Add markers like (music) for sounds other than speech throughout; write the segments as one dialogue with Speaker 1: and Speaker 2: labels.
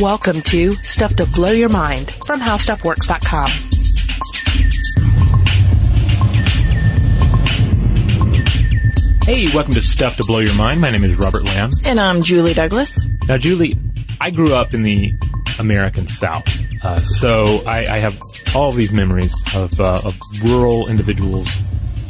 Speaker 1: Welcome to Stuff to Blow Your Mind from HowStuffWorks.com.
Speaker 2: Hey, welcome to Stuff to Blow Your Mind. My name is Robert Lamb.
Speaker 3: And I'm Julie Douglas.
Speaker 2: Now, Julie, I grew up in the American South, uh, so I, I, have all these memories of, uh, of rural individuals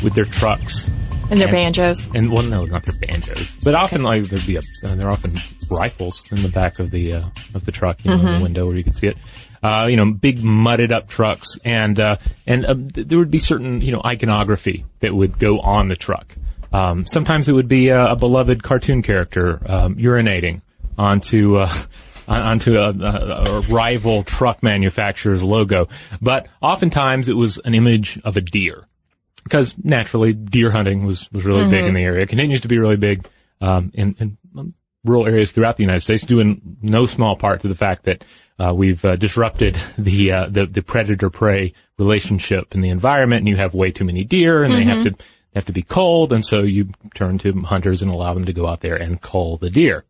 Speaker 2: with their trucks
Speaker 3: and their and, banjos.
Speaker 2: And well, no, not their banjos, but often like there'd be a, uh, there are often rifles in the back of the uh, of the truck, you know, mm-hmm. in the mm-hmm. window where you could see it. Uh, you know, big mudded up trucks, and uh, and uh, there would be certain you know iconography that would go on the truck. Um, sometimes it would be a, a beloved cartoon character um, urinating onto uh, (laughs) onto a, a, rival truck manufacturer's logo, but oftentimes it was an image of a deer because naturally deer hunting was was really mm-hmm. big in the area. It continues to be really big um, in, in rural areas throughout the United States, due in no small part to the fact that uh, we've uh, disrupted (laughs) the, uh, the, the predator prey relationship in the environment, and you have way too many deer, and mm-hmm. they have to have to be culled, and so you turn to hunters and allow them to go out there and cull the deer.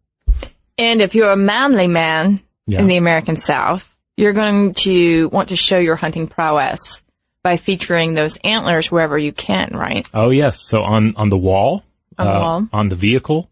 Speaker 3: And if you're a manly man yeah. in the American South, you're going to want to show your hunting prowess by featuring those antlers wherever you can, right?
Speaker 2: Oh yes. So on on the wall,
Speaker 3: on the, uh, wall.
Speaker 2: On the vehicle,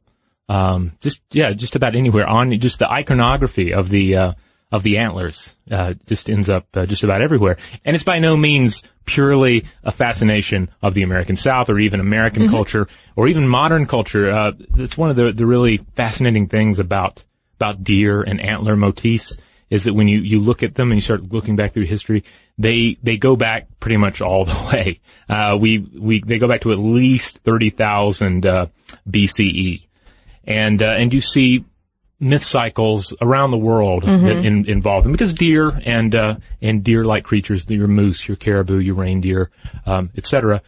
Speaker 2: um, just yeah, just about anywhere on just the iconography of the uh, of the antlers uh, just ends up uh, just about everywhere, and it's by no means purely a fascination of the American South or even American mm-hmm. culture or even modern culture. Uh, it's one of the the really fascinating things about about deer and antler motifs is that when you you look at them and you start looking back through history, they they go back pretty much all the (laughs) way. Uh, we we they go back to at least thirty thousand uh, BCE and uh, and you see myth cycles around the world mm-hmm. that in, involve them because deer and uh, and deer-like creatures, your moose, your caribou, your reindeer, um, etc.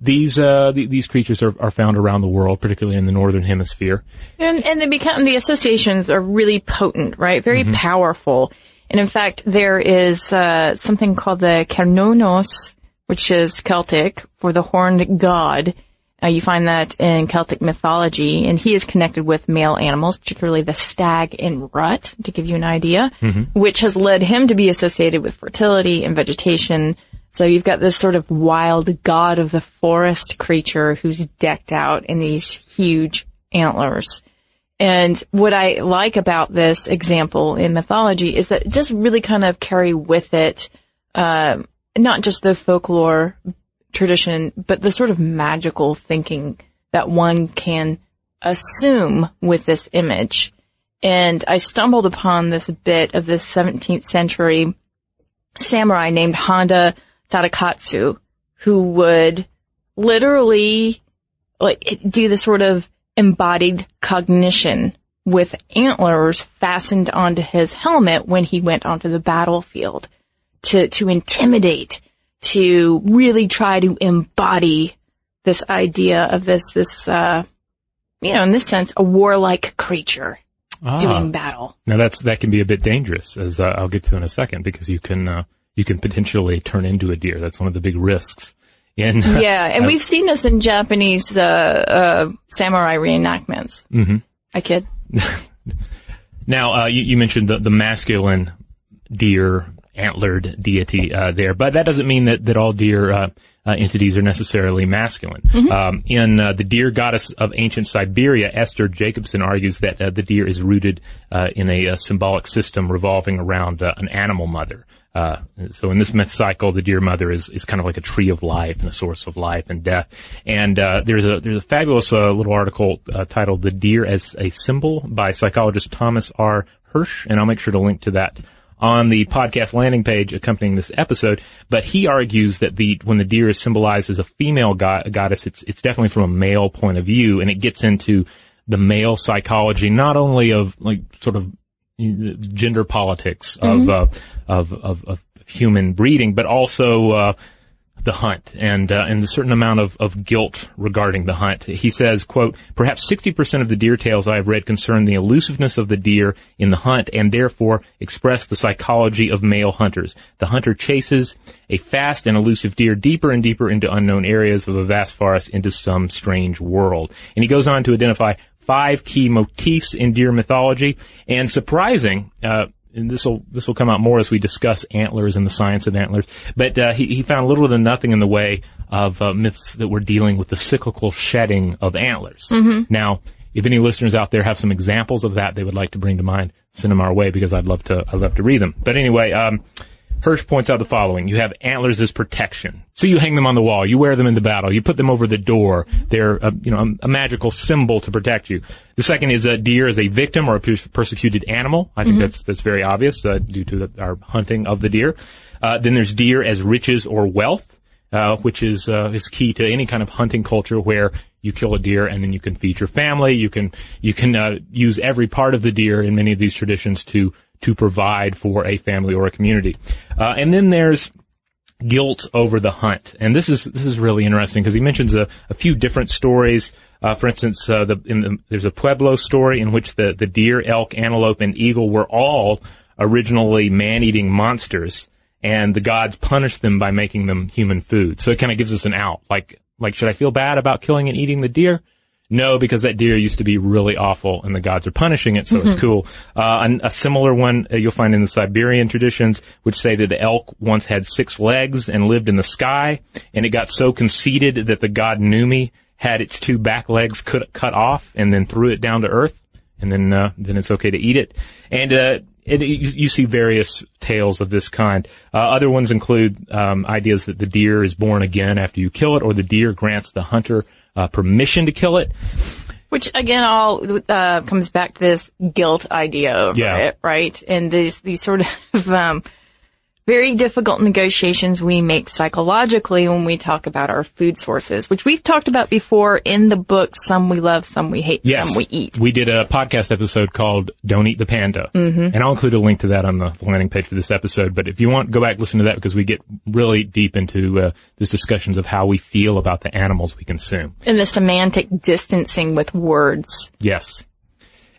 Speaker 2: These uh, th- these creatures are, are found around the world, particularly in the northern hemisphere.
Speaker 3: And and they become the associations are really potent, right? Very mm-hmm. powerful. And in fact, there is uh, something called the Cernunnos, which is Celtic for the horned god uh, you find that in Celtic mythology, and he is connected with male animals, particularly the stag and rut, to give you an idea, mm-hmm. which has led him to be associated with fertility and vegetation. So you've got this sort of wild god of the forest creature who's decked out in these huge antlers. And what I like about this example in mythology is that it does really kind of carry with it, uh, not just the folklore, tradition, but the sort of magical thinking that one can assume with this image. And I stumbled upon this bit of this 17th century samurai named Honda Tadakatsu, who would literally like do the sort of embodied cognition with antlers fastened onto his helmet when he went onto the battlefield to, to intimidate to really try to embody this idea of this, this, uh, you know, in this sense, a warlike creature ah. doing battle.
Speaker 2: Now that's, that can be a bit dangerous, as uh, I'll get to in a second, because you can, uh, you can potentially turn into a deer. That's one of the big risks. In,
Speaker 3: yeah, and we've seen this in Japanese, uh, uh, samurai reenactments. Mm-hmm. I kid. (laughs)
Speaker 2: now, uh, you, you mentioned the, the masculine deer antlered deity uh, there, but that doesn't mean that that all deer uh, uh, entities are necessarily masculine. Mm-hmm. Um, in uh, the deer goddess of ancient Siberia, Esther Jacobson argues that uh, the deer is rooted uh, in a, symbolic system revolving around an animal mother. so in this myth cycle, the deer mother is, is kind of like a tree of life and a source of life and death. And there's a there's a fabulous little article titled "The Deer as a Symbol" by psychologist Thomas R. Hirsch, and I'll make sure to link to that on the podcast landing page accompanying this episode. But he argues that the when the deer is symbolized as a female go- goddess, it's it's definitely from a male point of view, and it gets into the male psychology, not only of like sort of gender politics mm-hmm. of, uh, of, of of human breeding, but also uh, the hunt and uh, and a certain amount of, of guilt regarding the hunt. He says, "quote Perhaps sixty percent of the deer tales I have read concern the elusiveness of the deer in the hunt, and therefore express the psychology of male hunters. The hunter chases a fast and elusive deer deeper and deeper into unknown areas of a vast forest into some strange world." And he goes on to identify five key motifs in deer mythology, and surprising. Uh, and this will this will come out more as we discuss antlers and the science of antlers. But uh, he he found little to nothing in the way of uh, myths that were dealing with the cyclical shedding of antlers. Now, if any listeners out there have some examples of that they would like to bring to mind, send them our way because I'd love to I'd love to read them. But anyway, um, Hirsch points out the following. You have antlers as protection. So you hang them on the wall. You wear them into battle. You put them over the door. They're, a, you know, a, a magical symbol to protect you. The second is a deer as a victim or a persecuted animal. I think that's, that's very obvious, uh, due to the, our hunting of the deer. Uh, then there's deer as riches or wealth. Uh, which is uh, is key to any kind of hunting culture where you kill a deer and then you can feed your family. You can you can uh, use every part of the deer in many of these traditions to to provide for a family or a community. Uh, and then there's guilt over the hunt, and this is this is really interesting because he mentions a, a few different stories. Uh, for instance, uh, the, the, there's a Pueblo story in which the the deer, elk, antelope, and eagle were all originally man-eating monsters, and the gods punished them by making them human food. So it kind of gives us an out. Like like should I feel bad about killing and eating the deer? No, because that deer used to be really awful and the gods are punishing it, so it's cool. Uh, a similar one uh, you'll find in the Siberian traditions, which say that the elk once had six legs and lived in the sky, and it got so conceited that the god Numi had its two back legs cut, cut off and then threw it down to earth, and then, uh, then it's okay to eat it. And, uh, it, you see various tales of this kind. Uh, other ones include um, ideas that the deer is born again after you kill it, or the deer grants the hunter uh, permission to kill it.
Speaker 3: Which again, all uh, comes back to this guilt idea over
Speaker 2: Yeah.
Speaker 3: it, right? And these these sort of (laughs) um, very difficult negotiations we make psychologically when we talk about our food sources, which we've talked about before in the book. Some we love, some we hate,
Speaker 2: Yes,
Speaker 3: some we eat.
Speaker 2: We did a podcast episode called "Don't Eat the Panda," mm-hmm. and I'll include a link to that on the landing page for this episode. But if you want, go back listen to that because we get really deep into uh, these discussions of how we feel about the animals we consume.
Speaker 3: And the semantic distancing with words.
Speaker 2: Yes.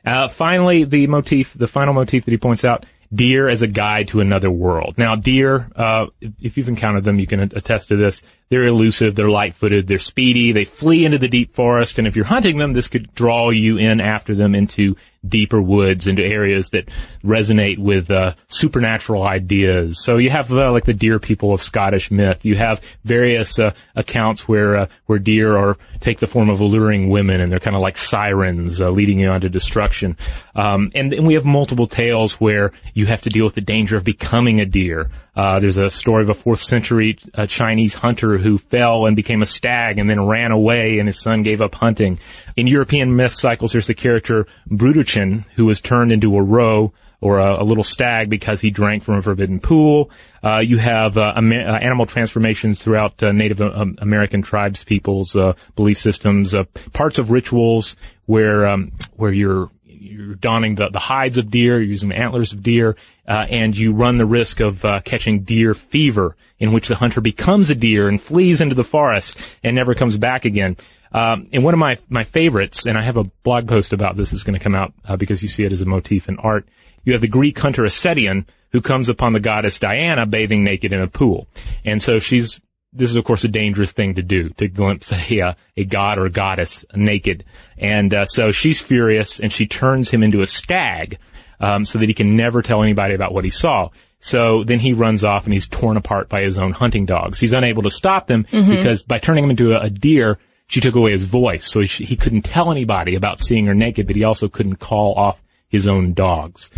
Speaker 2: Uh, finally, the motif, the final motif that he points out, deer as a guide to another world. Now, deer, uh, if- you've encountered them, you can attest to this. They're elusive, they're light-footed, they're speedy, they flee into the deep forest, and if you're hunting them, this could draw you in after them into deeper woods, into areas that resonate with uh, supernatural ideas. So you have uh, like the deer people of Scottish myth. You have various uh, accounts where uh, where deer are take the form of alluring women, and they're kind of like sirens, uh, leading you on to destruction. Um, and then we have multiple tales where you have to deal with the danger of becoming a deer. Uh, there's a story of a fourth century uh, Chinese hunter who fell and became a stag and then ran away and his son gave up hunting. In European myth cycles, there's the character Bruduchin who was turned into a roe or a, a little stag because he drank from a forbidden pool. Uh, you have uh, uh, animal transformations throughout Native um, American tribes people's belief systems, parts of rituals where um, where you're you're donning the, the hides of deer, you're using the antlers of deer, uh, and you run the risk of uh, catching deer fever, in which the hunter becomes a deer and flees into the forest and never comes back again. Um, and one of my, my favorites, and I have a blog post about this is going to come out uh, because you see it as a motif in art. You have the Greek hunter Actaeon who comes upon the goddess Diana bathing naked in a pool. And so she's this is of course a dangerous thing to do to glimpse a, uh, a god or goddess naked. And uh, so she's furious and she turns him into a stag um, so that he can never tell anybody about what he saw. So then he runs off and he's torn apart by his own hunting dogs. He's unable to stop them because by turning him into a, a deer she took away his voice. So he, he couldn't tell anybody about seeing her naked but he also couldn't call off his own dogs.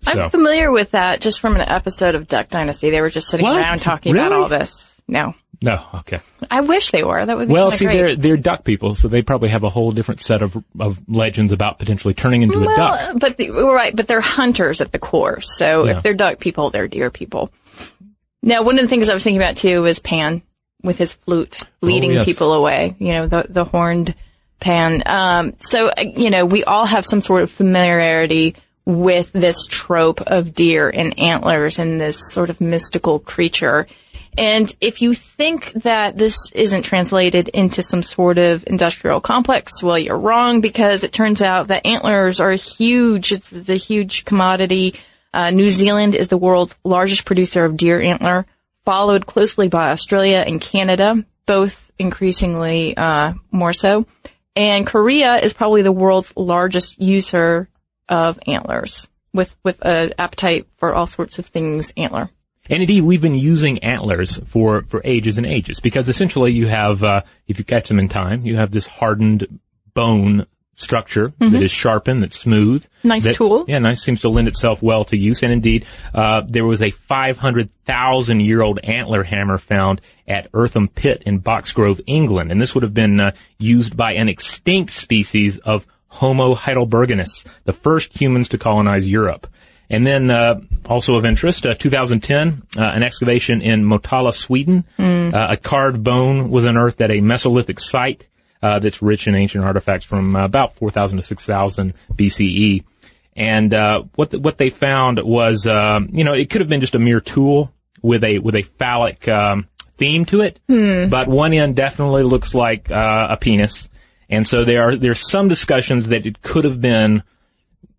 Speaker 2: So
Speaker 3: I'm familiar with that just from an episode of Duck Dynasty. They were just sitting
Speaker 2: What?
Speaker 3: around talking about all this. No.
Speaker 2: no okay
Speaker 3: I wish they were. That would be
Speaker 2: Well, see,
Speaker 3: great.
Speaker 2: they're they're duck people, so they probably have a whole different set of of legends about potentially turning into a duck.
Speaker 3: Well, but the, right, but they're hunters at the core. So
Speaker 2: Yeah.
Speaker 3: if they're duck people, they're deer people. Now, one of the things I was thinking about too was Pan with his flute leading
Speaker 2: Oh, yes.
Speaker 3: people away. You know, the the horned Pan. Um, so uh, you know, we all have some sort of familiarity with this trope of deer and antlers and this sort of mystical creature. And if you think that this isn't translated into some sort of industrial complex, well, you're wrong because it turns out that antlers are huge. It's, a huge commodity. Uh, New Zealand is the world's largest producer of deer antler, followed closely by Australia and Canada, both increasingly uh, more so. And Korea is probably the world's largest user of antlers. with with an appetite for all sorts of things antler.
Speaker 2: And indeed, we've been using antlers for, for ages and ages because essentially you have, uh, if you catch them in time, you have this hardened bone structure mm-hmm. that is sharpened, that's smooth.
Speaker 3: Nice
Speaker 2: that,
Speaker 3: tool.
Speaker 2: Yeah, nice. Seems to lend itself well to use. And indeed, uh, there was a 500,000 year old antler hammer found at Eartham Pit in Boxgrove, England. And this would have been uh, used by an extinct species of Homo heidelbergensis, the first humans to colonize Europe. And then, uh, also of interest, uh, 2010, uh, an excavation in Motala, Sweden. Mm. a carved bone was unearthed at a Mesolithic site uh, that's rich in ancient artifacts from about 4,000 to 6,000 BCE. And uh, what the, what they found was, you know, it could have been just a mere tool with a with a phallic um, theme to it,
Speaker 3: hmm.
Speaker 2: but one end definitely looks like uh, a penis. And so there are there's some discussions that it could have been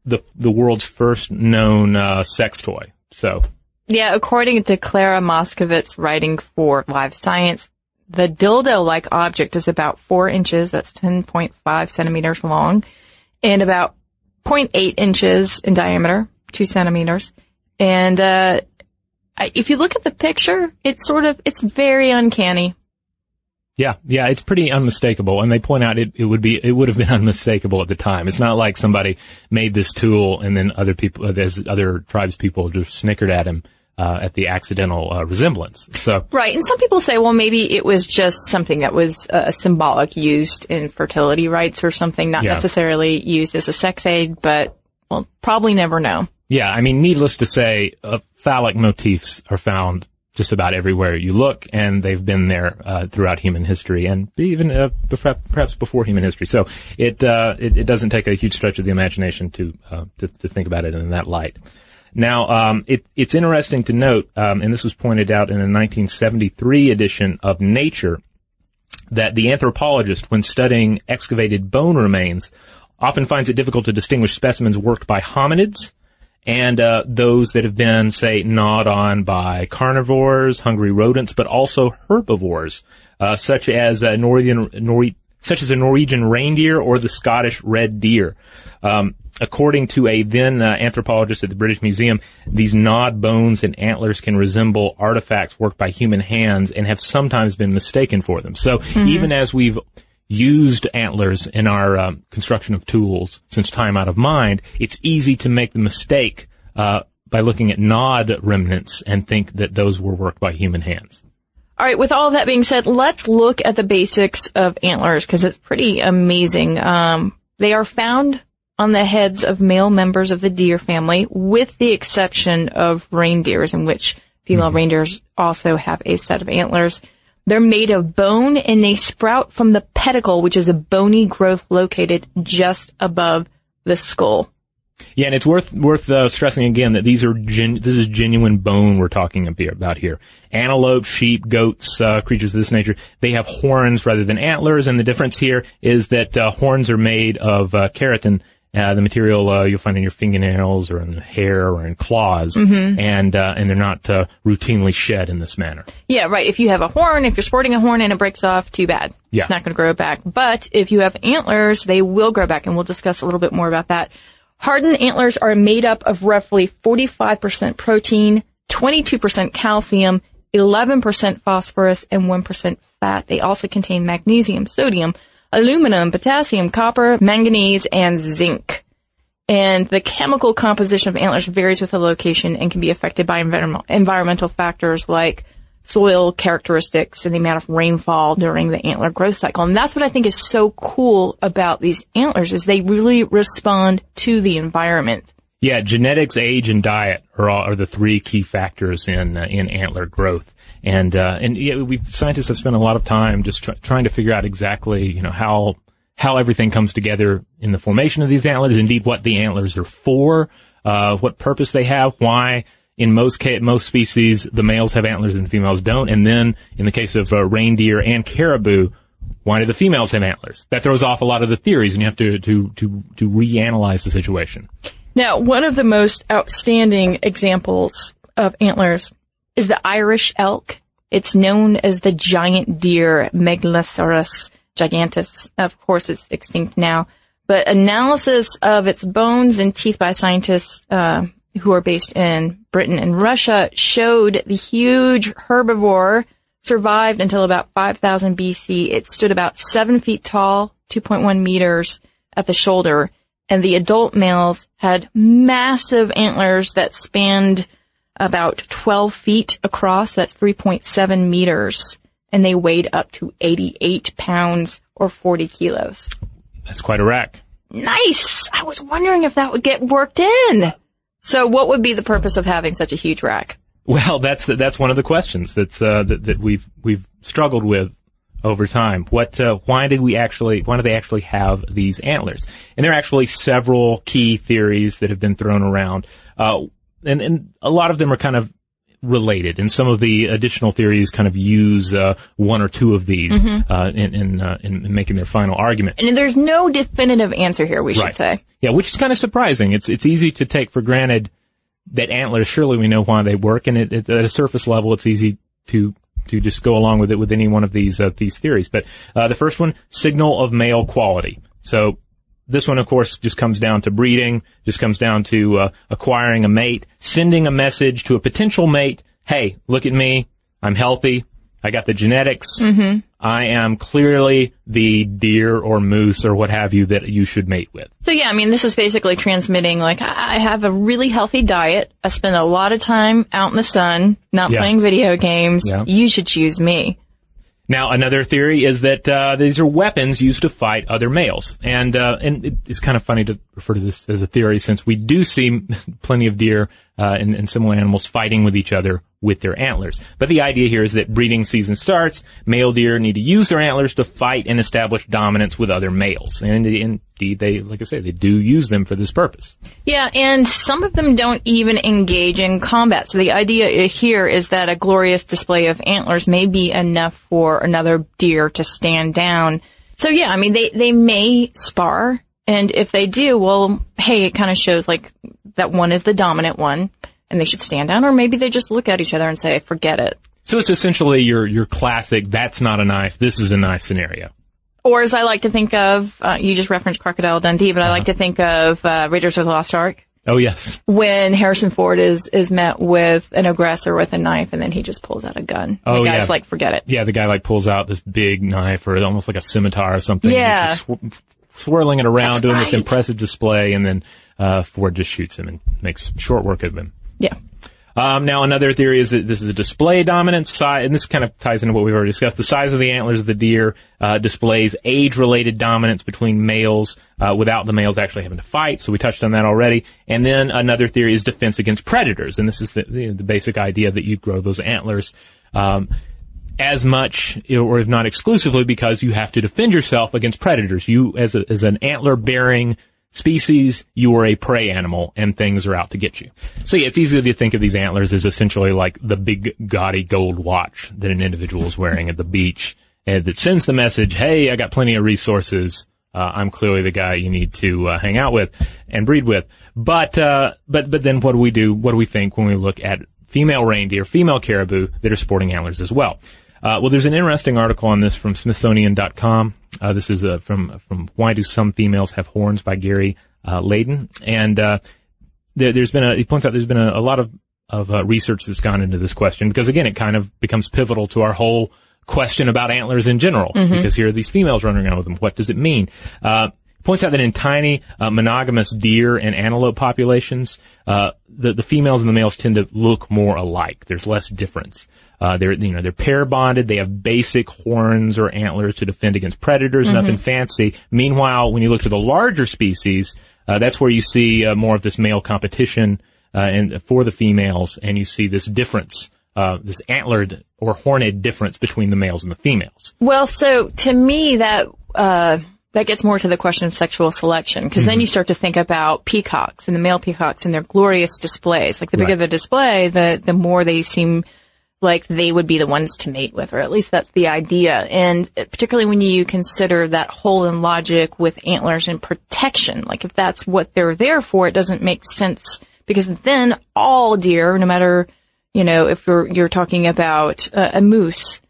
Speaker 2: the the world's first known uh, sex toy. So
Speaker 3: yeah, according to Clara Moskowitz, writing for Live Science, the dildo-like object is about four inches. That's 10.5 centimeters long, and about 0.8 inches in diameter, two centimeters. And uh, if you look at the picture, it's sort of it's very uncanny.
Speaker 2: Yeah, yeah, it's pretty unmistakable, and they point out it, it would be it would have been (laughs) unmistakable at the time. It's not like somebody made this tool and then other people, as other tribes people, just snickered at him uh, at the accidental uh, resemblance. So
Speaker 3: right, and some people say, well, maybe it was just something that was uh, symbolic, used in fertility rites or something, not yeah. necessarily used as a sex aid, but we'll probably never know.
Speaker 2: Yeah, I mean, needless to say, uh, phallic motifs are found just about everywhere you look, and they've been there uh, throughout human history, and even uh, perhaps before human history. So it, uh, it, it doesn't take a huge stretch of the imagination to uh, to, to, think about it in that light. Now, um, it, it's interesting to note, um, and this was pointed out in a 1973 edition of Nature, that the anthropologist, when studying excavated bone remains, often finds it difficult to distinguish specimens worked by hominids and uh, those that have been, say, gnawed on by carnivores, hungry rodents, but also herbivores, uh, such as a Norwegian, Nor- such as a Norwegian reindeer or the Scottish red deer. Um, according to a then uh, anthropologist at the British Museum, these gnawed bones and antlers can resemble artifacts worked by human hands and have sometimes been mistaken for them. So mm-hmm. even as we've used antlers in our um, construction of tools since time out of mind, it's easy to make the mistake uh, by looking at gnawed remnants and think that those were worked by human hands.
Speaker 3: All right. With all that being said, let's look at the basics of antlers because it's pretty amazing. Um, they are found on the heads of male members of the deer family, with the exception of reindeers, in which female mm-hmm. reindeers also have a set of antlers. They're made of bone and they sprout from the pedicle, which is a bony growth located just above the skull.
Speaker 2: Yeah, and it's worth worth uh, stressing again that these are gen- this is genuine bone we're talking about here. Antelope, sheep, goats, uh, creatures of this nature, they have horns rather than antlers, and the difference here is that uh, horns are made of uh, keratin, uh, the material uh, you'll find in your fingernails or in the hair or in claws,
Speaker 3: mm-hmm.
Speaker 2: and uh, and they're not uh, routinely shed in this manner.
Speaker 3: Yeah, right. If you have a horn, if you're sporting a horn and it breaks off, too bad.
Speaker 2: Yeah.
Speaker 3: It's not going to grow back. But if you have antlers, they will grow back, and we'll discuss a little bit more about that. Hardened antlers are made up of roughly 45% protein, 22% calcium, 11% phosphorus, and 1% fat. They also contain magnesium, sodium, aluminum, potassium, copper, manganese, and zinc. And the chemical composition of antlers varies with the location and can be affected by environmental factors like soil characteristics and the amount of rainfall during the antler growth cycle. And that's what I think is so cool about these antlers is they really respond to the environment.
Speaker 2: Yeah, genetics, age, and diet are all, are the three key factors in uh, in antler growth. And uh, and yeah, we scientists have spent a lot of time just try, trying to figure out exactly you know how how everything comes together in the formation of these antlers. Indeed, what the antlers are for, uh, what purpose they have, why. In most ca- most species, the males have antlers and females don't. And then, in the case of uh, reindeer and caribou, why do the females have antlers? That throws off a lot of the theories, and you have to to to to reanalyze the situation.
Speaker 3: Now, one of the most outstanding examples of antlers is the Irish elk. It's known as the giant deer, Megaloceros giganteus. Of course, it's extinct now, but analysis of its bones and teeth by scientists uh, who are based in Britain and Russia showed the huge herbivore survived until about 5000 BC. It stood about seven feet tall, 2.1 meters at the shoulder, and the adult males had massive antlers that spanned about 12 feet across. That's 3.7 meters. And they weighed up to 88 pounds or 40 kilos.
Speaker 2: That's quite a rack.
Speaker 3: Nice! I was wondering if that would get worked in. So what would be the purpose of having such a huge rack?
Speaker 2: Well, that's the, that's one of the questions that's uh, that, that we've we've struggled with over time. What uh, why did we actually why do they actually have these antlers? And there are actually several key theories that have been thrown around. Uh, and, and a lot of them are kind of related, and some of the additional theories kind of use uh, one or two of these
Speaker 3: Mm-hmm.
Speaker 2: uh, in in, uh, in making their final argument.
Speaker 3: And there's no definitive answer here, we should
Speaker 2: Right.
Speaker 3: say.
Speaker 2: Yeah, which is kind of surprising. It's it's easy to take for granted that antlers. Surely we know why they work, and it, it, at a surface level, it's easy to to just go along with it with any one of these uh, these theories. But uh, the first one, signal of male quality. So this one, of course, just comes down to breeding. Just comes down to uh, acquiring a mate, sending a message to a potential mate. Hey, look at me. I'm healthy. I got the genetics. I am clearly the deer or moose or what have you that you should mate with.
Speaker 3: So yeah, I mean, this is basically transmitting like I I have a really healthy diet. I spend a lot of time out in the sun, not
Speaker 2: Yeah.
Speaker 3: playing video games.
Speaker 2: Yeah.
Speaker 3: You should choose me.
Speaker 2: Now, another theory is that uh, these are weapons used to fight other males, and uh, and it's kind of funny to refer to this as a theory since we do see (laughs) plenty of deer uh, and, and similar animals fighting with each other with their antlers. But the idea here is that breeding season starts. Male deer need to use their antlers to fight and establish dominance with other males, and indeed, they, like I say, they do use them for this purpose.
Speaker 3: Yeah, and some of them don't even engage in combat. So the idea here is that a glorious display of antlers may be enough for another deer to stand down. So yeah, I mean, they, they may spar. And if they do, well, hey, it kind of shows like that one is the dominant one and they should stand down. Or maybe they just look at each other and say, forget it.
Speaker 2: So it's essentially your your classic. That's not a knife. This is a knife scenario.
Speaker 3: Or as I like to think of, uh, you just referenced Crocodile Dundee, but I like to think of, uh, Raiders of the Lost Ark.
Speaker 2: Oh yes.
Speaker 3: when Harrison Ford is is met with an aggressor with a knife, and then he just pulls out a gun.
Speaker 2: Oh,
Speaker 3: the guy's
Speaker 2: yeah.
Speaker 3: like, forget it.
Speaker 2: Yeah, the guy like pulls out this big knife or almost like a scimitar or something.
Speaker 3: Yeah.
Speaker 2: Sw- swirling it around,
Speaker 3: That's
Speaker 2: doing this impressive display, and then uh, Ford just shoots him and makes short work of him.
Speaker 3: Yeah.
Speaker 2: Um, now, another theory is that this is a display dominance size, and this kind of ties into what we've already discussed. The size of the antlers of the deer uh, displays age-related dominance between males uh, without the males actually having to fight. So we touched on that already. And then another theory is defense against predators, and this is the, the, the basic idea that you grow those antlers. Um, as much, or if not exclusively, because you have to defend yourself against predators. You, as, a, as an antler-bearing species, you are a prey animal, and things are out to get you. So yeah, it's easy to think of these antlers as essentially like the big, gaudy gold watch that an individual is wearing at the beach, and that sends the message, "Hey, I got plenty of resources. Uh, I'm clearly the guy you need to uh, hang out with and breed with." But uh, but but then what do we do? What do we think when we look at female reindeer, female caribou that are sporting antlers as well? Uh, well, there's an interesting article on this from Smithsonian.com. Uh, this is uh, from from Why Do Some Females Have Horns by Gary uh, Laden, and uh, there, there's been a he points out there's been a, a lot of of uh, research that's gone into this question because again it kind of becomes pivotal to our whole question about antlers in general because here are these females running around with them. What does it mean? Points out that in tiny uh, monogamous deer and antelope populations, uh, the the females and the males tend to look more alike. There's less difference. Uh, they're you know they're pair bonded. They have basic horns or antlers to defend against predators. Nothing fancy. Meanwhile, when you look to the larger species, uh, that's where you see uh, more of this male competition uh, and for the females, and you see this difference, uh, this antlered or horned difference between the males and the females.
Speaker 3: Well, so to me, that uh, that gets more to the question of sexual selection because then you mm-hmm. start to think about peacocks and the male peacocks and their glorious displays. Like the bigger
Speaker 2: Right.
Speaker 3: the display, the the more they seem like they would be the ones to mate with, or at least that's the idea. And uh, particularly when you consider that hole in logic with antlers and protection, like if that's what they're there for, it doesn't make sense because then all deer, no matter, you know, if you're, you're talking about a, a moose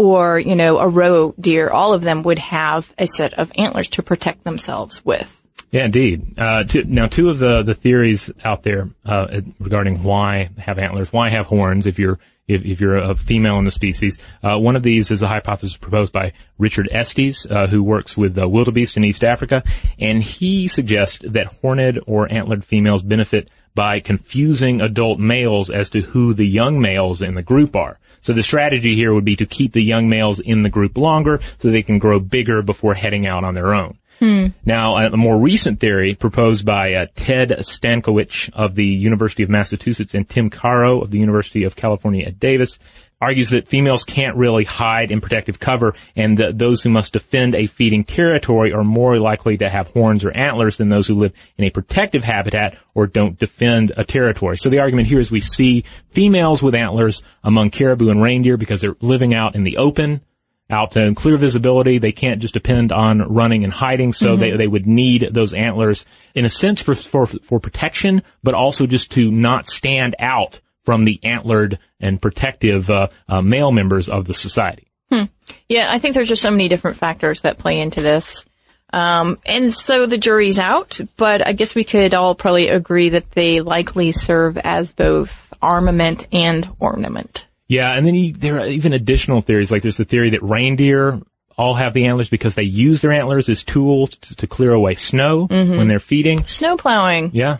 Speaker 3: or, you know, a roe deer, all of them would have a set of antlers to protect themselves with.
Speaker 2: Yeah, indeed. Uh, now, two of the, the theories out there uh, regarding why have antlers, why have horns, if you're if, if you're a female in the species. Uh, one of these is a hypothesis proposed by Richard Estes, uh, who works with uh, wildebeest in East Africa, and he suggests that horned or antlered females benefit by confusing adult males as to who the young males in the group are. So the strategy here would be to keep the young males in the group longer so they can grow bigger before heading out on their own. Hmm. Now, a more recent theory proposed by uh, Ted Stankowich of the University of Massachusetts and Tim Caro of the University of California at Davis argues that females can't really hide in protective cover and that those who must defend a feeding territory are more likely to have horns or antlers than those who live in a protective habitat or don't defend a territory. So the argument here is we see females with antlers among caribou and reindeer because they're living out in the open out in clear visibility. They can't just depend on running and hiding. So mm-hmm. they, they would need those antlers in a sense for, for, for protection, but also just to not stand out from the antlered and protective uh, uh, male members of the society.
Speaker 3: Hmm. Yeah, I think there's just so many different factors that play into this. Um, and so the jury's out, but I guess we could all probably agree that they likely serve as both armament and ornament.
Speaker 2: Yeah, and then you, there are even additional theories. Like there's the theory that reindeer all have the antlers because they use their antlers as tools to, to clear away snow mm-hmm. when they're feeding.
Speaker 3: Snow plowing.
Speaker 2: Yeah.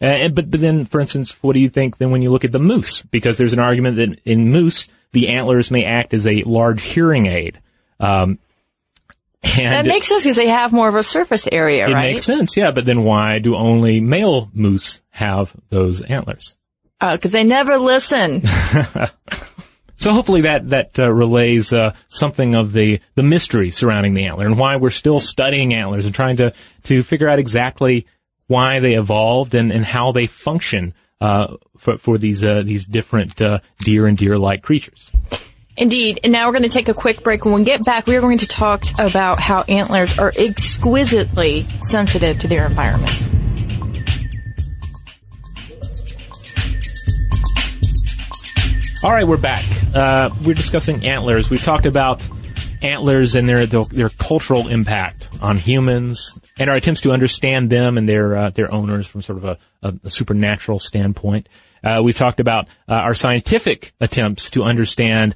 Speaker 2: Uh, but, but then, for instance, what do you think then when you look at the moose? Because there's an argument that in moose, the antlers may act as a large hearing aid. Um,
Speaker 3: that makes sense because they have more of a surface area,
Speaker 2: it
Speaker 3: right?
Speaker 2: It makes sense, yeah. But then why do only male moose have those antlers?
Speaker 3: because uh, they never listen. (laughs)
Speaker 2: so hopefully that that uh, relays uh, something of the the mystery surrounding the antler and why we're still studying antlers and trying to to figure out exactly why they evolved and, and how they function uh, for for these uh, these different uh, deer and deer like creatures.
Speaker 3: Indeed. And now we're going to take a quick break. When we get back, we are going to talk about how antlers are exquisitely sensitive to their environment.
Speaker 2: All right, we're back. Uh, we're discussing antlers. We've talked about antlers and their, their, their cultural impact on humans, and our attempts to understand them and their uh, their owners from sort of a, a, a supernatural standpoint. Uh, we've talked about uh, our scientific attempts to understand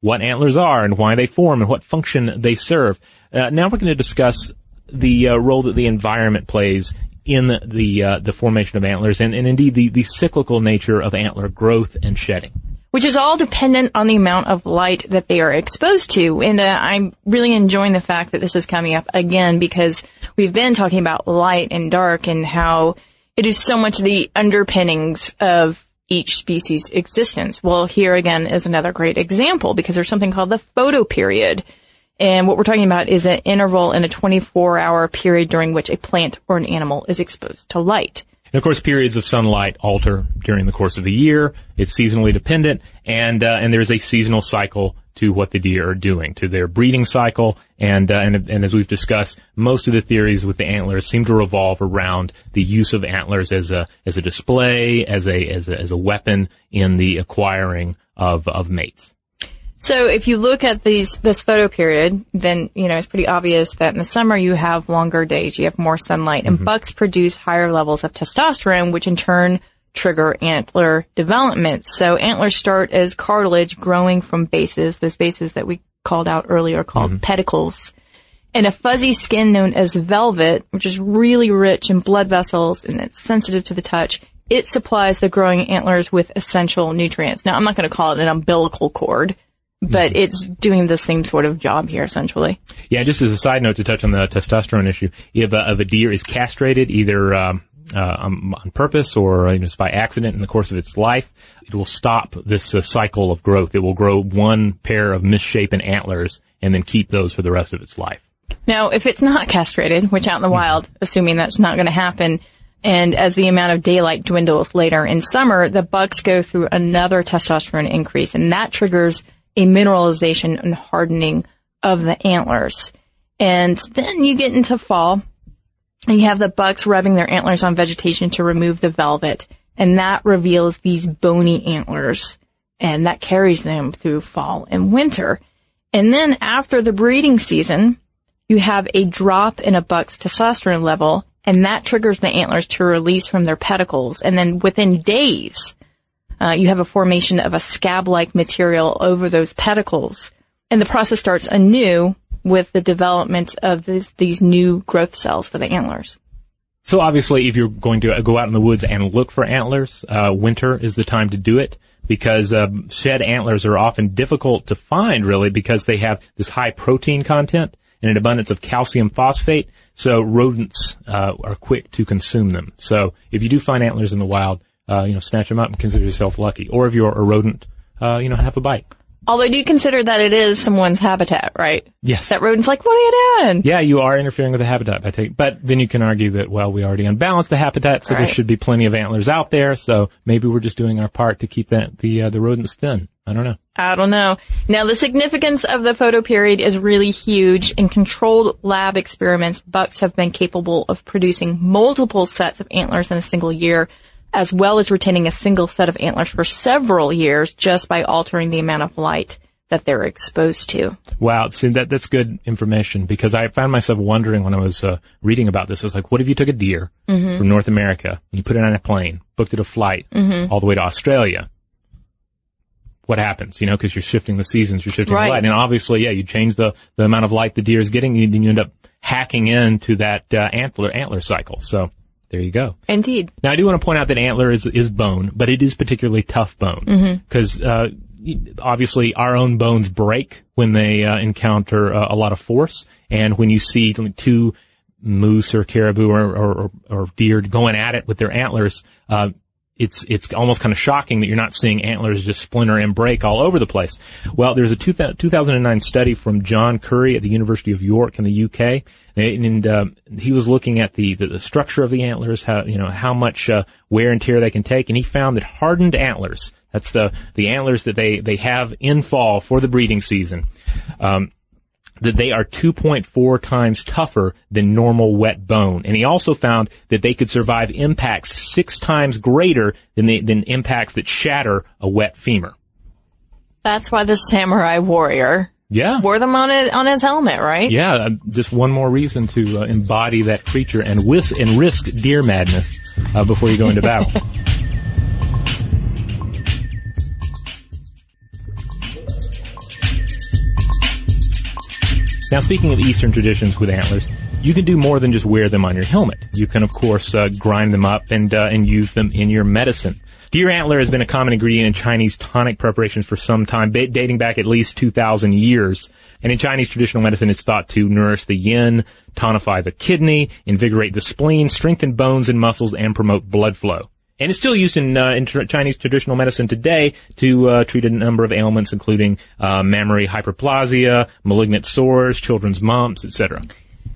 Speaker 2: what antlers are and why they form and what function they serve. Uh, now we're going to discuss the uh, role that the environment plays in the the, the formation of antlers and, and indeed the, the cyclical nature of antler growth and shedding
Speaker 3: which is all dependent on the amount of light that they are exposed to. And uh, I'm really enjoying the fact that this is coming up again because we've been talking about light and dark and how it is so much the underpinnings of each species' existence. Well, here again is another great example because there's something called the photoperiod. And what we're talking about is an interval in a 24 hour period during which a plant or an animal is exposed to light.
Speaker 2: And of course, periods of sunlight alter during the course of a year. It's seasonally dependent, and uh, and there's a seasonal cycle to what the deer are doing, to their breeding cycle, and uh, and and as we've discussed, most of the theories with the antlers seem to revolve around the use of antlers as a as a display, as a as a as a weapon in the acquiring of of mates.
Speaker 3: So if you look at these, this photoperiod, then, you know, it's pretty obvious that in the summer you have longer days, you have more sunlight, and mm-hmm. bucks produce higher levels of testosterone, which in turn trigger antler development. So antlers start as cartilage growing from bases, those bases that we called out earlier called mm-hmm. pedicles, and a fuzzy skin known as velvet, which is really rich in blood vessels and it's sensitive to the touch. It supplies the growing antlers with essential nutrients. Now, I'm not going to call it an umbilical cord but mm-hmm. it's doing the same sort of job here essentially.
Speaker 2: Yeah, just as a side note to touch on the testosterone issue, if a, if a deer is castrated either um, uh, um, on purpose or uh, just by accident in the course of its life, it will stop this uh, cycle of growth. It will grow one pair of misshapen antlers and then keep those for the rest of its life.
Speaker 3: Now, if it's not castrated, which out in the mm-hmm. wild, assuming that's not going to happen, and as the amount of daylight dwindles later in summer, the bucks go through another testosterone increase, and that triggers a mineralization and hardening of the antlers. And then you get into fall and you have the bucks rubbing their antlers on vegetation to remove the velvet. And that reveals these bony antlers and that carries them through fall and winter. And then after the breeding season, you have a drop in a buck's testosterone level and that triggers the antlers to release from their pedicles. And then within days, uh, you have a formation of a scab-like material over those pedicles. And the process starts anew with the development of this, these new growth cells for the antlers.
Speaker 2: So obviously, if you're going to go out in the woods and look for antlers, uh, winter is the time to do it because uh, shed antlers are often difficult to find, really, because they have this high protein content and an abundance of calcium phosphate. So rodents uh, are quick to consume them. So if you do find antlers in the wild, uh, you know, snatch them up and consider yourself lucky. Or if you're a rodent, uh, you know, have a bite.
Speaker 3: Although, do you consider that it is someone's habitat, right?
Speaker 2: Yes.
Speaker 3: That rodent's like, what are you doing?
Speaker 2: Yeah, you are interfering with the habitat by taking, but then you can argue that, well, we already unbalanced the habitat, so
Speaker 3: Right.
Speaker 2: there should be plenty of antlers out there, so maybe we're just doing our part to keep that, the, uh, the rodents thin. I don't know.
Speaker 3: I don't know. Now, the significance of the photoperiod is really huge. In controlled lab experiments, bucks have been capable of producing multiple sets of antlers in a single year, as well as retaining a single set of antlers for several years just by altering the amount of light that they're exposed to.
Speaker 2: Wow, see that that's good information because I found myself wondering when I was uh, reading about this. I was like, what if you took a deer from North America and you put it on a plane, booked it a flight all the way to Australia? What happens? You know, because you're shifting the seasons, you're shifting
Speaker 3: Right.
Speaker 2: the light, and obviously, yeah, you change the the amount of light the deer is getting, and you end up hacking into that uh, antler antler cycle. So there you go.
Speaker 3: Indeed.
Speaker 2: Now, I do want to point out that antler is, is bone, but it is particularly tough bone because uh, obviously our own bones break when they uh, encounter uh, a lot of force, and when you see two moose or caribou or, or, or deer going at it with their antlers, uh, it's it's almost kind of shocking that you're not seeing antlers just splinter and break all over the place. Well, there's a two, 2009 study from John Currey at the University of York in the UK, and, and uh, he was looking at the, the the structure of the antlers, how you know how much uh, wear and tear they can take, and he found that hardened antlers, that's the the antlers that they they have in fall for the breeding season. Um, that they are 2.4 times tougher than normal wet bone. And he also found that they could survive impacts six times greater than, the, than impacts that shatter a wet femur.
Speaker 3: That's why the samurai warrior
Speaker 2: Yeah.
Speaker 3: wore them on it on his helmet, right?
Speaker 2: Yeah, uh, just one more reason to uh, embody that creature and, whis- and risk deer madness uh, before you go into battle. (laughs) Now, speaking of Eastern traditions with antlers, you can do more than just wear them on your helmet. You can, of course, uh, grind them up and uh, and use them in your medicine. Deer antler has been a common ingredient in Chinese tonic preparations for some time, ba- dating back at least 2,000 years. And in Chinese traditional medicine, it's thought to nourish the yin, tonify the kidney, invigorate the spleen, strengthen bones and muscles, and promote blood flow. And it's still used in, uh, in Chinese traditional medicine today to uh, treat a number of ailments, including uh, mammary hyperplasia, malignant sores, children's mumps, etc.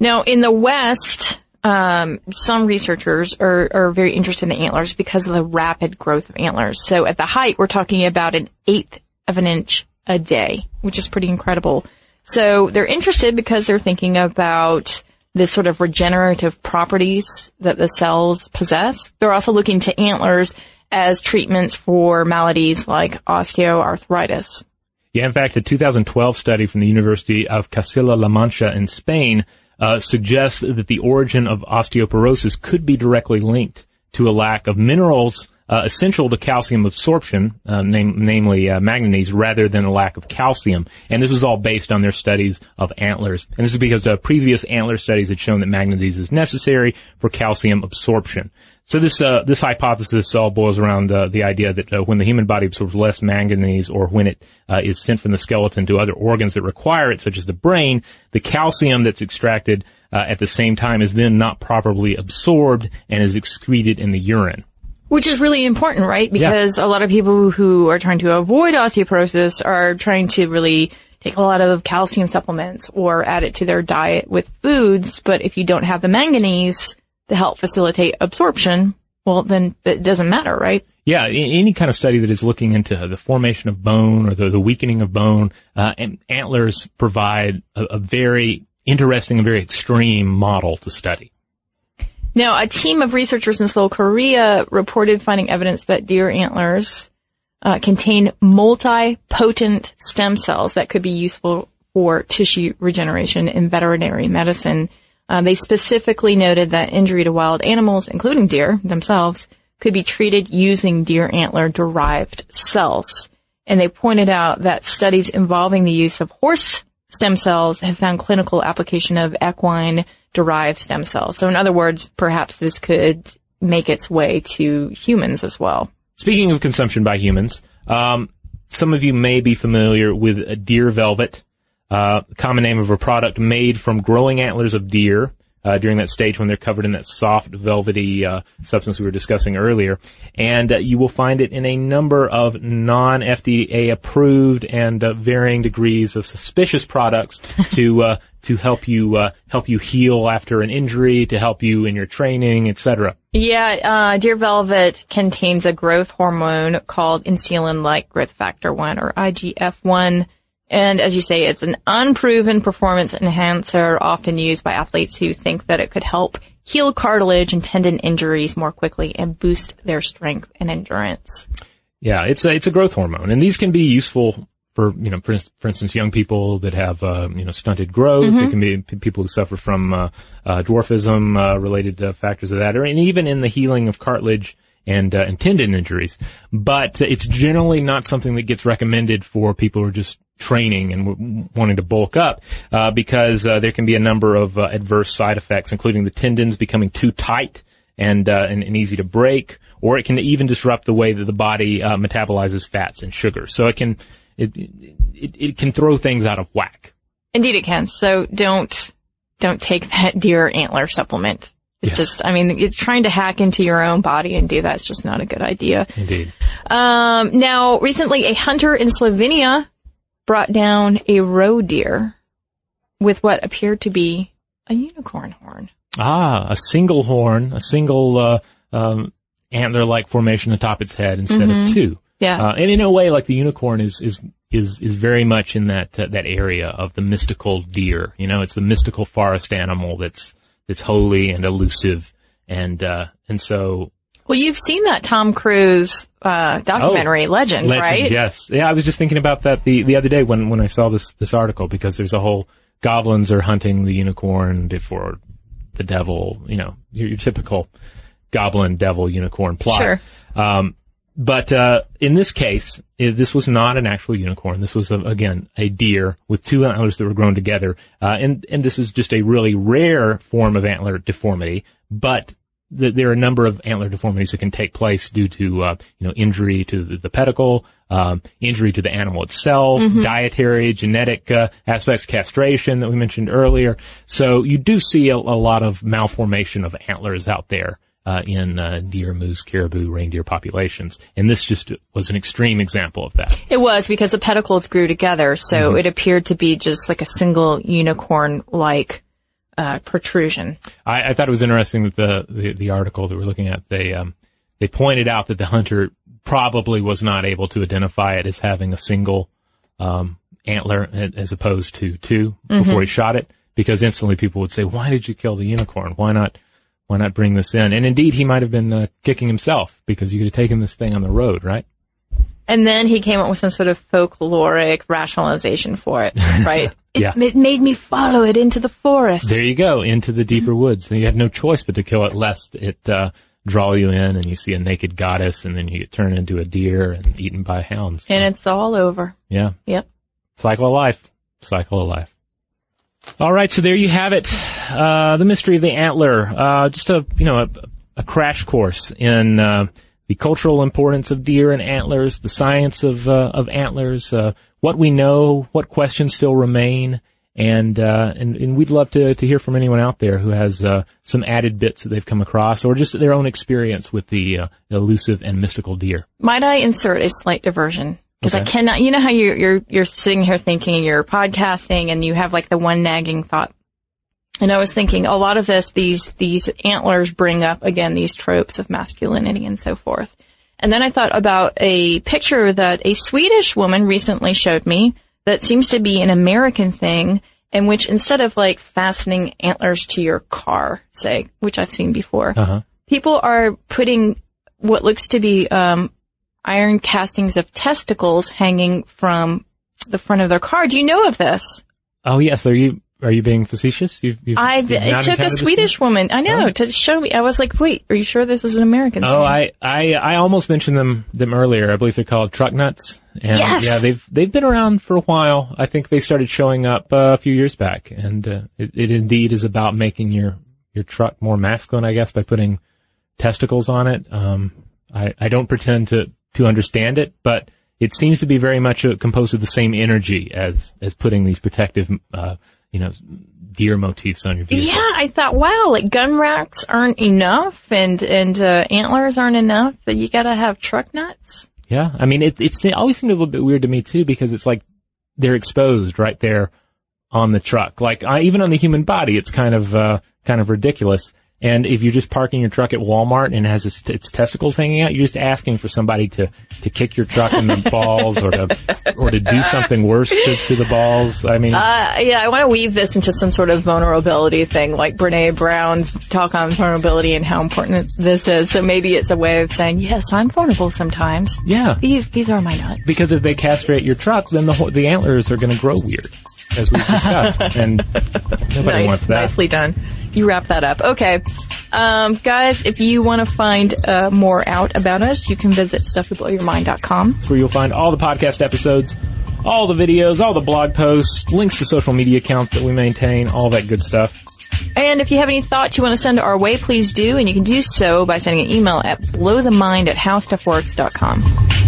Speaker 3: Now, in the West, um, some researchers are, are very interested in antlers because of the rapid growth of antlers. So at the height, we're talking about an eighth of an inch a day, which is pretty incredible. So they're interested because they're thinking about the sort of regenerative properties that the cells possess. They're also looking to antlers as treatments for maladies like osteoarthritis.
Speaker 2: Yeah, in fact, a 2012 study from the University of Castilla-La Mancha in Spain uh, suggests that the origin of osteoporosis could be directly linked to a lack of minerals uh, essential to calcium absorption, uh, nam- namely uh, manganese, rather than a lack of calcium. And this was all based on their studies of antlers. And this is because uh, previous antler studies had shown that manganese is necessary for calcium absorption. So this uh, this hypothesis all boils around the idea that uh, when the human body absorbs less manganese, or when it is sent from the skeleton to other organs that require it, such as the brain, the calcium that's extracted at the same time is then not properly absorbed and is excreted in the urine.
Speaker 3: Which is really important, right? Because a lot of people who are trying to avoid osteoporosis are trying to really take a lot of calcium supplements or add it to their diet with foods. But if you don't have the manganese to help facilitate absorption, well, then it doesn't matter, right?
Speaker 2: Yeah, any kind of study that is looking into the formation of bone or the, the weakening of bone, uh, and antlers provide a, a very interesting and very extreme model to study.
Speaker 3: Now, a team of researchers in Seoul, Korea reported finding evidence that deer antlers uh, contain multi-potent stem cells that could be useful for tissue regeneration in veterinary medicine. Uh, they specifically noted that injury to wild animals, including deer themselves, could be treated using deer antler derived cells. And they pointed out that studies involving the use of horse stem cells have found clinical application of equine derived stem cells. So in other words, perhaps this could make its way to humans as well.
Speaker 2: Speaking of consumption by humans, um, some of you may be familiar with deer velvet, uh, common name of a product made from growing antlers of deer uh, during that stage when they're covered in that soft, velvety uh, substance we were discussing earlier. And uh, you will find it in a number of non-FDA approved and uh, varying degrees of suspicious products (laughs) to uh, to help you uh, help you heal after an injury, to help you in your training, etc.
Speaker 3: Yeah, deer velvet contains a growth hormone called insulin-like growth factor one or IGF-1 and as you say, it's an unproven performance enhancer often used by athletes who think that it could help heal cartilage and tendon injuries more quickly and boost their strength and endurance.
Speaker 2: Yeah, it's a, it's a growth hormone and these can be useful for, you know, for, for instance, young people that have, uh, you know, stunted growth. Mm-hmm. It can be people who suffer from, uh, uh, dwarfism, uh, related factors of that, or and even in the healing of cartilage and, uh, and tendon injuries. But it's generally not something that gets recommended for people who are just training and w- wanting to bulk up uh, because uh, there can be a number of uh, adverse side effects, including the tendons becoming too tight and, uh, and, and easy to break, or it can even disrupt the way that the body uh, metabolizes fats and sugars. So it can it, it it can throw things out of whack.
Speaker 3: Indeed, it can. So don't don't take that (laughs) deer antler supplement. It's yes. just, I mean, you're trying to hack into your own body and do that. It's just not a good idea.
Speaker 2: Indeed.
Speaker 3: Um, now, recently, a hunter in Slovenia brought down a roe deer with what appeared to be a unicorn horn.
Speaker 2: Ah, a single horn, a single uh, um, antler-like formation atop its head instead mm-hmm. of two.
Speaker 3: Yeah,
Speaker 2: uh, and in a way, like the unicorn is is is is very much in that uh, that area of the mystical deer. You know, it's the mystical forest animal that's that's holy and elusive, and uh, and so
Speaker 3: well, you've seen that Tom Cruise uh, documentary, oh, Legend,
Speaker 2: Legend,
Speaker 3: right?
Speaker 2: Yes. Yeah, I was just thinking about that the, the other day when, when I saw this this article because there's a whole goblins are hunting the unicorn before the devil. You know, your, your typical goblin, devil, unicorn plot.
Speaker 3: Sure. Um,
Speaker 2: but uh, in this case, this was not an actual unicorn. This was a, again a deer with two antlers that were grown together, uh, and and this was just a really rare form of antler deformity. But there are a number of antler deformities that can take place due to uh, you know injury to the, the pedicle, um, injury to the animal itself, mm-hmm. dietary, genetic uh, aspects, castration that we mentioned earlier. So you do see a, a lot of malformation of antlers out there uh, in uh, deer, moose, caribou, reindeer populations, and this just was an extreme example of that.
Speaker 3: It was because the pedicles grew together, so mm-hmm. it appeared to be just like a single unicorn-like uh, protrusion.
Speaker 2: I, I, thought it was interesting that the, the, the article that we're looking at they um, they pointed out that the hunter probably was not able to identify it as having a single um, antler as opposed to 2 mm-hmm. before he shot it because instantly people would say, "Why did you kill the unicorn? Why not?" Why not bring this in? And indeed, he might have been uh, kicking himself because you could have taken this thing on the road, right?
Speaker 3: And then he came up with some sort of folkloric rationalization for it, (laughs) right? It,
Speaker 2: yeah.
Speaker 3: it made me follow it into the forest.
Speaker 2: There you go, into the deeper woods. And you have no choice but to kill it lest it uh, draw you in and you see a naked goddess and then you get turned into a deer and eaten by hounds.
Speaker 3: So. And it's all over.
Speaker 2: Yeah.
Speaker 3: Yep.
Speaker 2: Cycle of life. Cycle of life. All right, so there you have it. Uh, the mystery of the antler. Uh, just a, you know, a, a crash course in, uh, the cultural importance of deer and antlers, the science of uh, of antlers, uh, what we know, what questions still remain, and uh, and, and we'd love to to hear from anyone out there who has uh, some added bits that they've come across, or just their own experience with the uh, elusive and mystical deer.
Speaker 3: Might I insert a slight diversion? Because okay. I cannot, you know how you're, you're you're sitting here thinking you're podcasting and you have like the one nagging thought and I was thinking a lot of this, these, these antlers bring up again these tropes of masculinity and so forth. And then I thought about a picture that a Swedish woman recently showed me that seems to be an American thing in which instead of like fastening antlers to your car, say, which I've seen before, uh-huh. people are putting what looks to be, um, iron castings of testicles hanging from the front of their car. Do you know of this?
Speaker 2: Oh yes, are you are you being facetious? You've, you've,
Speaker 3: I've,
Speaker 2: you've
Speaker 3: it took a Swedish woman, I know, to show me. I was like, wait, are you sure this is an American
Speaker 2: Oh,
Speaker 3: thing?
Speaker 2: I, I, I almost mentioned them them earlier. I believe they're called truck nuts. And
Speaker 3: Yes!
Speaker 2: yeah, they've they've been around for a while. I think they started showing up uh, a few years back, and uh, it, it indeed is about making your your truck more masculine, I guess, by putting testicles on it. Um, I I don't pretend to to understand it, but it seems to be very much uh, composed of the same energy as as putting these protective, uh, you know, deer motifs on your vehicle.
Speaker 3: Yeah, I thought, wow, like gun racks aren't enough and, and, uh, antlers aren't enough, that you gotta have truck nuts.
Speaker 2: Yeah, I mean, it, it's, it always seemed a little bit weird to me too because it's like they're exposed right there on the truck. Like I, even on the human body, it's kind of uh, kind of ridiculous. And if you're just parking your truck at Walmart and it has its, its testicles hanging out, you're just asking for somebody to, to kick your truck in the (laughs) balls or to or to do something worse to, to the balls. I mean,
Speaker 3: Uh, yeah, I want to weave this into some sort of vulnerability thing, like Brene Brown's talk on vulnerability and how important this is. So maybe it's a way of saying, yes, I'm vulnerable sometimes.
Speaker 2: yeah,
Speaker 3: These, these are my nuts.
Speaker 2: because if they castrate your truck, then the the antlers are going to grow weird, as we've discussed, (laughs) and nobody
Speaker 3: nice,
Speaker 2: wants that.
Speaker 3: Nicely done. You wrap that up. Okay. Um, guys, if you want to find uh, more out about us, you can visit stufftoblowyourmind.com.
Speaker 2: where you'll find all the podcast episodes, all the videos, all the blog posts, links to social media accounts that we maintain, all that good stuff.
Speaker 3: And if you have any thoughts you want to send our way, please do. And you can do so by sending an email at blowthemind at howstuffworks.com.